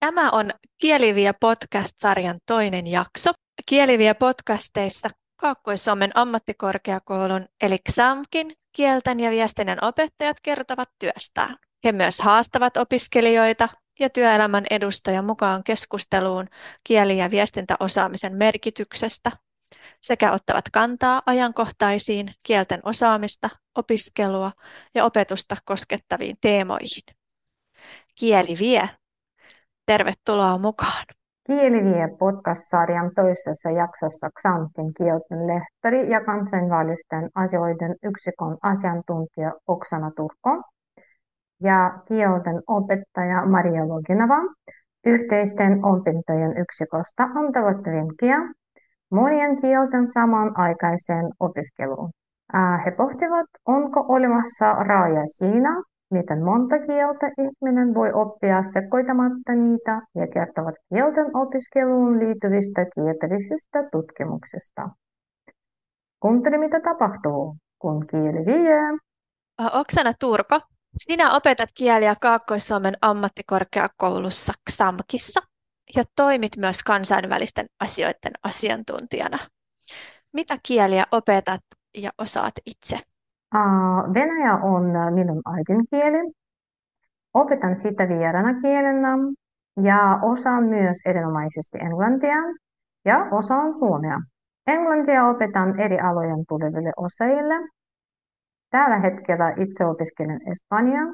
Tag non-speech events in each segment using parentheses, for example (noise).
Tämä on Kieliviä podcast-sarjan toinen jakso. Kieliviä podcasteissa Kaakkois-Suomen ammattikorkeakoulun eli XAMKin kielten ja viestinnän opettajat kertovat työstään. He myös haastavat opiskelijoita ja työelämän edustajia mukaan keskusteluun kieli- ja viestintäosaamisen merkityksestä sekä ottavat kantaa ajankohtaisiin kielten osaamista, opiskelua ja opetusta koskettaviin teemoihin. Kieli vie Tervetuloa mukaan! Kielivie podcast-sarjan toisessa jaksossa Xantin kielten lehtori ja kansainvälisten asioiden yksikön asiantuntija Oksana Turko ja kielten opettaja Maria Loginova yhteisten opintojen yksiköstä antavat vinkkiä monien kielten samanaikaiseen opiskeluun. He pohtivat, onko olemassa raja siinä, miten monta kieltä ihminen voi oppia sekoitamatta niitä ja kertovat kielten opiskeluun liittyvistä tieteellisistä tutkimuksista. Kuuntele, mitä tapahtuu, kun kieli vie. Oksana Turko, sinä opetat kieliä Kaakkois-Suomen ammattikorkeakoulussa XAMKissa ja toimit myös kansainvälisten asioiden asiantuntijana. Mitä kieliä opetat ja osaat itse? Venäjä on minun äidinkieli. Opetan sitä vieraana kielenä ja osaan myös erinomaisesti englantia ja osaan suomea. Englantia opetan eri alojen tuleville osaajille. Tällä hetkellä itse opiskelen espanjaa.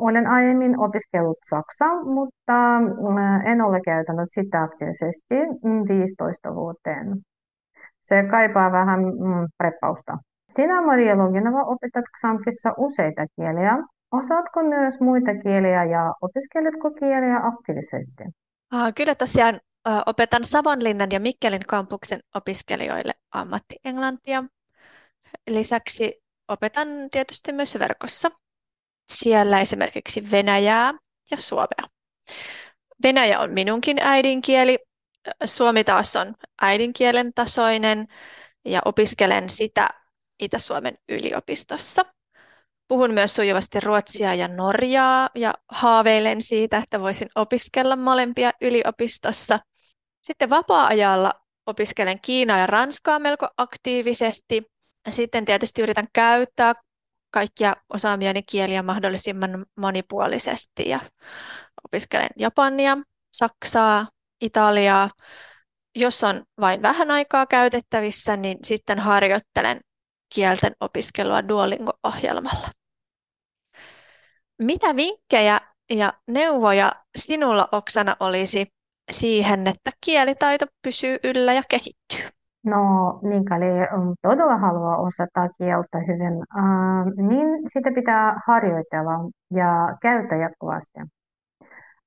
Olen aiemmin opiskellut saksaa, mutta en ole käytänyt sitä aktiivisesti 15 vuoteen. Se kaipaa vähän mm. Sinä, Maria Loginova, opetat Xamkissa useita kieliä. Osaatko myös muita kieliä ja opiskeletko kieliä aktiivisesti? Kyllä tosiaan opetan Savonlinnan ja Mikkelin kampuksen opiskelijoille ammattienglantia. Lisäksi opetan tietysti myös verkossa. Siellä esimerkiksi Venäjää ja Suomea. Venäjä on minunkin äidinkieli. Suomi taas on äidinkielen tasoinen ja opiskelen sitä Itä-Suomen yliopistossa. Puhun myös sujuvasti ruotsia ja norjaa ja haaveilen siitä, että voisin opiskella molempia yliopistossa. Sitten vapaa-ajalla opiskelen Kiinaa ja Ranskaa melko aktiivisesti. Sitten tietysti yritän käyttää kaikkia osaamiani kieliä mahdollisimman monipuolisesti ja opiskelen Japania, Saksaa, Italiaa. Jos on vain vähän aikaa käytettävissä, niin sitten harjoittelen kielten opiskelua Duolingo-ohjelmalla. Mitä vinkkejä ja neuvoja sinulla Oksana olisi siihen, että kielitaito pysyy yllä ja kehittyy? No, mikäli todella haluaa osata kieltä hyvin, äh, niin sitä pitää harjoitella ja käyttää jatkuvasti.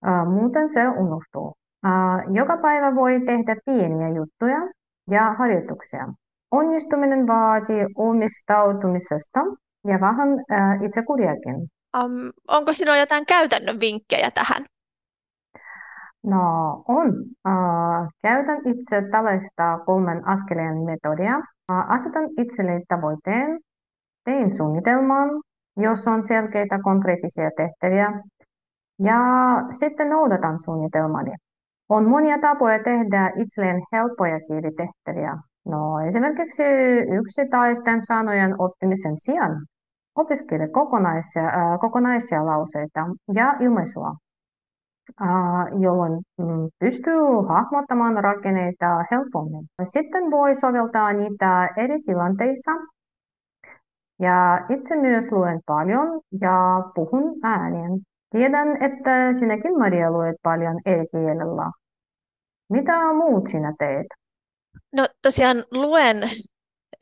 Äh, muuten se unohtuu. Äh, joka päivä voi tehdä pieniä juttuja ja harjoituksia. Onnistuminen vaatii omistautumisesta ja vähän äh, itsekuriakin. Um, onko sinulla jotain käytännön vinkkejä tähän? No on. Uh, käytän itse tällaista kolmen askeleen metodia. Uh, asetan itselleni tavoitteen, tein suunnitelman, jos on selkeitä konkreettisia tehtäviä, ja sitten noudatan suunnitelmani. On monia tapoja tehdä itselleen helppoja kielitehtäviä, No esimerkiksi yksittäisten sanojen oppimisen sijaan opiskele kokonaisia, äh, kokonaisia lauseita ja ilmaisua, äh, jolloin mm, pystyy hahmottamaan rakenneita helpommin. Sitten voi soveltaa niitä eri tilanteissa. Ja itse myös luen paljon ja puhun ääneen. Tiedän, että sinäkin Maria luet paljon eri kielellä. Mitä muut sinä teet? No tosiaan luen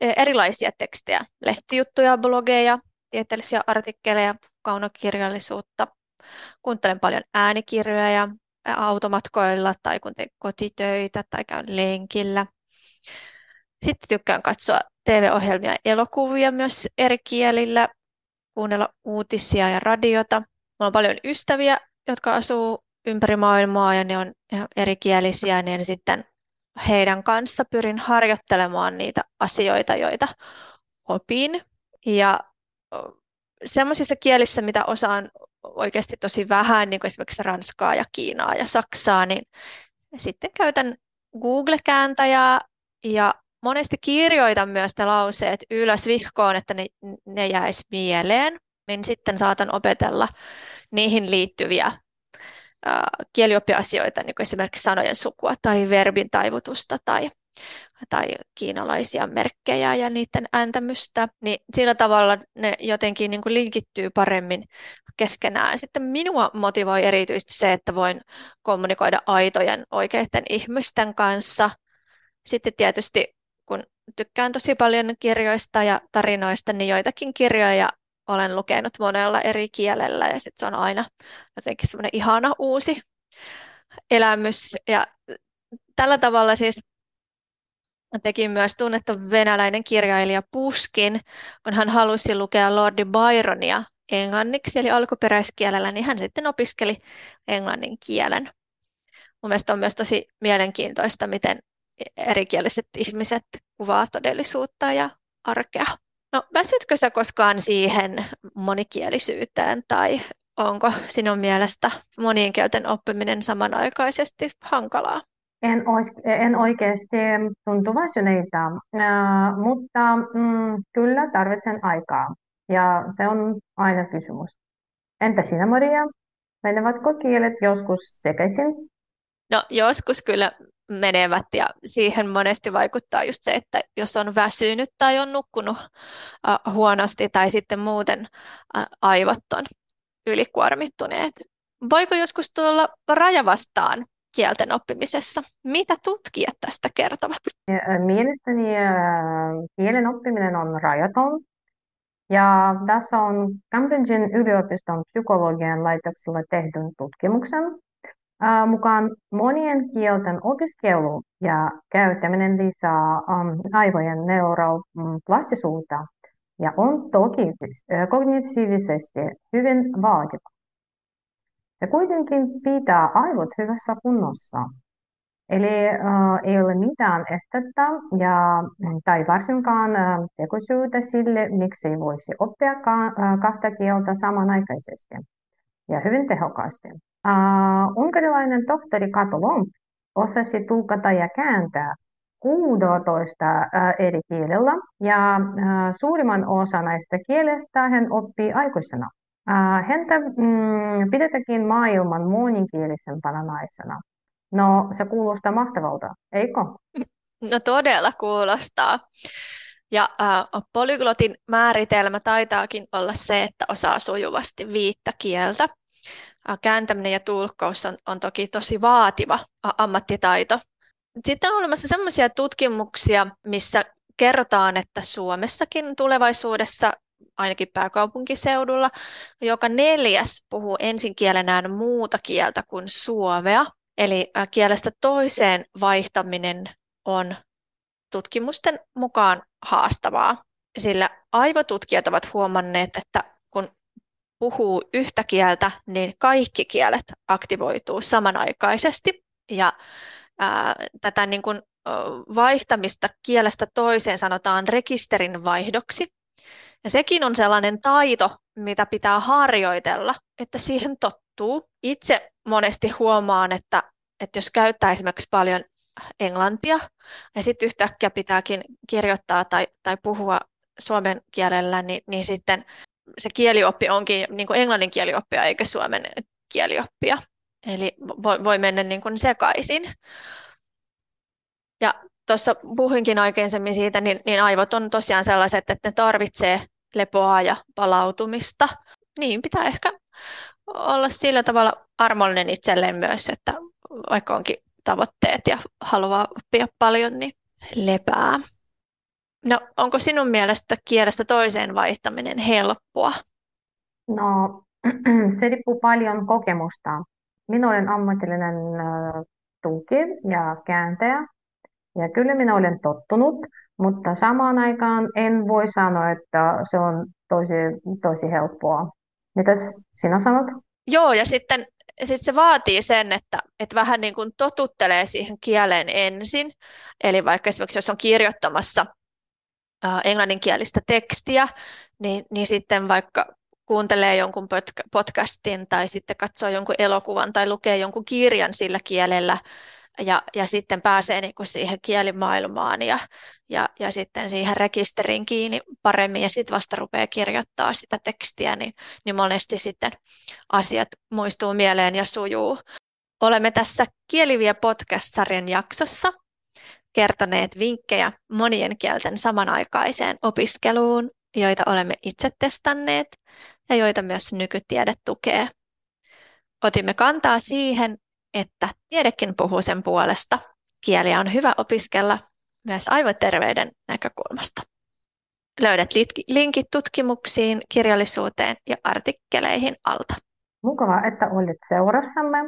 e, erilaisia tekstejä, lehtijuttuja, blogeja, tieteellisiä artikkeleja, kaunokirjallisuutta. Kuuntelen paljon äänikirjoja automatkoilla tai kun teen kotitöitä tai käyn lenkillä. Sitten tykkään katsoa TV-ohjelmia ja elokuvia myös eri kielillä, kuunnella uutisia ja radiota. Mulla on paljon ystäviä, jotka asuu ympäri maailmaa ja ne on erikielisiä, niin sitten heidän kanssa pyrin harjoittelemaan niitä asioita, joita opin. Ja semmoisissa kielissä, mitä osaan oikeasti tosi vähän, niin kuin esimerkiksi Ranskaa ja Kiinaa ja Saksaa, niin sitten käytän Google-kääntäjää ja monesti kirjoitan myös ne lauseet ylös vihkoon, että ne, ne jäisi mieleen. Niin sitten saatan opetella niihin liittyviä kielioppiasioita, niin kuin esimerkiksi sanojen sukua tai verbin taivutusta tai, tai kiinalaisia merkkejä ja niiden ääntämystä, niin sillä tavalla ne jotenkin niin kuin linkittyy paremmin keskenään. Sitten minua motivoi erityisesti se, että voin kommunikoida aitojen oikeiden ihmisten kanssa. Sitten tietysti kun tykkään tosi paljon kirjoista ja tarinoista, niin joitakin kirjoja olen lukenut monella eri kielellä ja sitten se on aina jotenkin semmoinen ihana uusi elämys. Ja tällä tavalla siis teki myös tunnettu venäläinen kirjailija Puskin, kun hän halusi lukea Lordi Byronia englanniksi, eli alkuperäiskielellä, niin hän sitten opiskeli englannin kielen. Mun mielestä on myös tosi mielenkiintoista, miten erikieliset ihmiset kuvaa todellisuutta ja arkea. No, väsytkö sä koskaan siihen monikielisyyteen tai onko sinun mielestä monien kielten oppiminen samanaikaisesti hankalaa? En, ois, en oikeasti tuntu väsyneiltä, äh, mutta mm, kyllä tarvitsen aikaa. Ja se on aina kysymys. Entä sinä, Maria? Menevätkö kielet joskus sekaisin? No joskus kyllä menevät ja siihen monesti vaikuttaa just se, että jos on väsynyt tai on nukkunut äh, huonosti tai sitten muuten äh, aivot on ylikuormittuneet. Voiko joskus tuolla raja vastaan kielten oppimisessa? Mitä tutkijat tästä kertovat? Mielestäni kielen oppiminen on rajaton. Ja tässä on Cambridgein yliopiston psykologian laitoksella tehdyn tutkimuksen, mukaan monien kielten opiskelu ja käyttäminen lisää aivojen neuroplastisuutta ja on toki kognitiivisesti hyvin vaativa. Se kuitenkin pitää aivot hyvässä kunnossa. Eli äh, ei ole mitään estettä ja, tai varsinkaan äh, tekosyytä sille, miksi ei voisi oppia ka- äh, kahta kieltä samanaikaisesti ja hyvin tehokkaasti. Uh, unkarilainen tohtori Kato Lomp osasi tulkata ja kääntää 16 uh, eri kielellä ja uh, suurimman osa näistä kielistä hän oppii aikuisena. Uh, häntä mm, pidetäkin maailman monikielisempänä naisena. No, se kuulostaa mahtavalta, eikö? No todella kuulostaa. Ja äh, polyglotin määritelmä taitaakin olla se, että osaa sujuvasti viittä kieltä kääntäminen ja tulkkaus on, on toki tosi vaativa ammattitaito. Sitten on olemassa sellaisia tutkimuksia, missä kerrotaan, että Suomessakin tulevaisuudessa, ainakin pääkaupunkiseudulla, joka neljäs puhuu ensinkielenään muuta kieltä kuin suomea. Eli kielestä toiseen vaihtaminen on tutkimusten mukaan haastavaa, sillä aivotutkijat ovat huomanneet, että puhuu yhtä kieltä, niin kaikki kielet aktivoituu samanaikaisesti. Ja ää, tätä niin kuin, vaihtamista kielestä toiseen sanotaan rekisterin vaihdoksi. Ja sekin on sellainen taito, mitä pitää harjoitella, että siihen tottuu. Itse monesti huomaan, että, että jos käyttää esimerkiksi paljon englantia ja sitten yhtäkkiä pitääkin kirjoittaa tai, tai puhua suomen kielellä, niin, niin sitten se kielioppi onkin niin kuin englannin kielioppia eikä suomen kielioppia. Eli voi, voi mennä niin kuin sekaisin. Ja tuossa puhuinkin aikaisemmin siitä, niin, niin aivot on tosiaan sellaiset, että ne tarvitsee lepoa ja palautumista. Niin pitää ehkä olla sillä tavalla armollinen itselleen myös, että vaikka onkin tavoitteet ja haluaa oppia paljon, niin lepää. No, onko sinun mielestä kielestä toiseen vaihtaminen helppoa? No, (clears throat) se riippuu paljon kokemusta. Minä olen ammatillinen tulkki ja kääntäjä, ja kyllä minä olen tottunut, mutta samaan aikaan en voi sanoa, että se on tosi, tosi helppoa. Mitäs sinä sanot? Joo, ja sitten sit se vaatii sen, että, että vähän niin kuin totuttelee siihen kieleen ensin. Eli vaikka esimerkiksi jos on kirjoittamassa englanninkielistä tekstiä, niin, niin sitten vaikka kuuntelee jonkun podcastin tai sitten katsoo jonkun elokuvan tai lukee jonkun kirjan sillä kielellä ja, ja sitten pääsee niin kuin siihen kielimaailmaan ja, ja, ja sitten siihen rekisteriin kiinni paremmin ja sitten vasta rupeaa kirjoittaa sitä tekstiä, niin, niin monesti sitten asiat muistuu mieleen ja sujuu. Olemme tässä Kieliviä podcast-sarjan jaksossa kertoneet vinkkejä monien kielten samanaikaiseen opiskeluun, joita olemme itse testanneet ja joita myös nykytiede tukee. Otimme kantaa siihen, että tiedekin puhuu sen puolesta. Kieliä on hyvä opiskella myös aivoterveyden näkökulmasta. Löydät linkit tutkimuksiin, kirjallisuuteen ja artikkeleihin alta. Mukavaa, että olit seurassamme.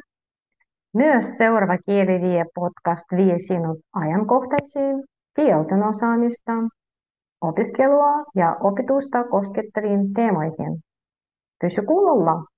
Myös seuraava Kielivie podcast vie sinut ajankohtaisiin kielten osaamista, opiskelua ja opitusta koskettaviin teemoihin. Pysy kuulolla!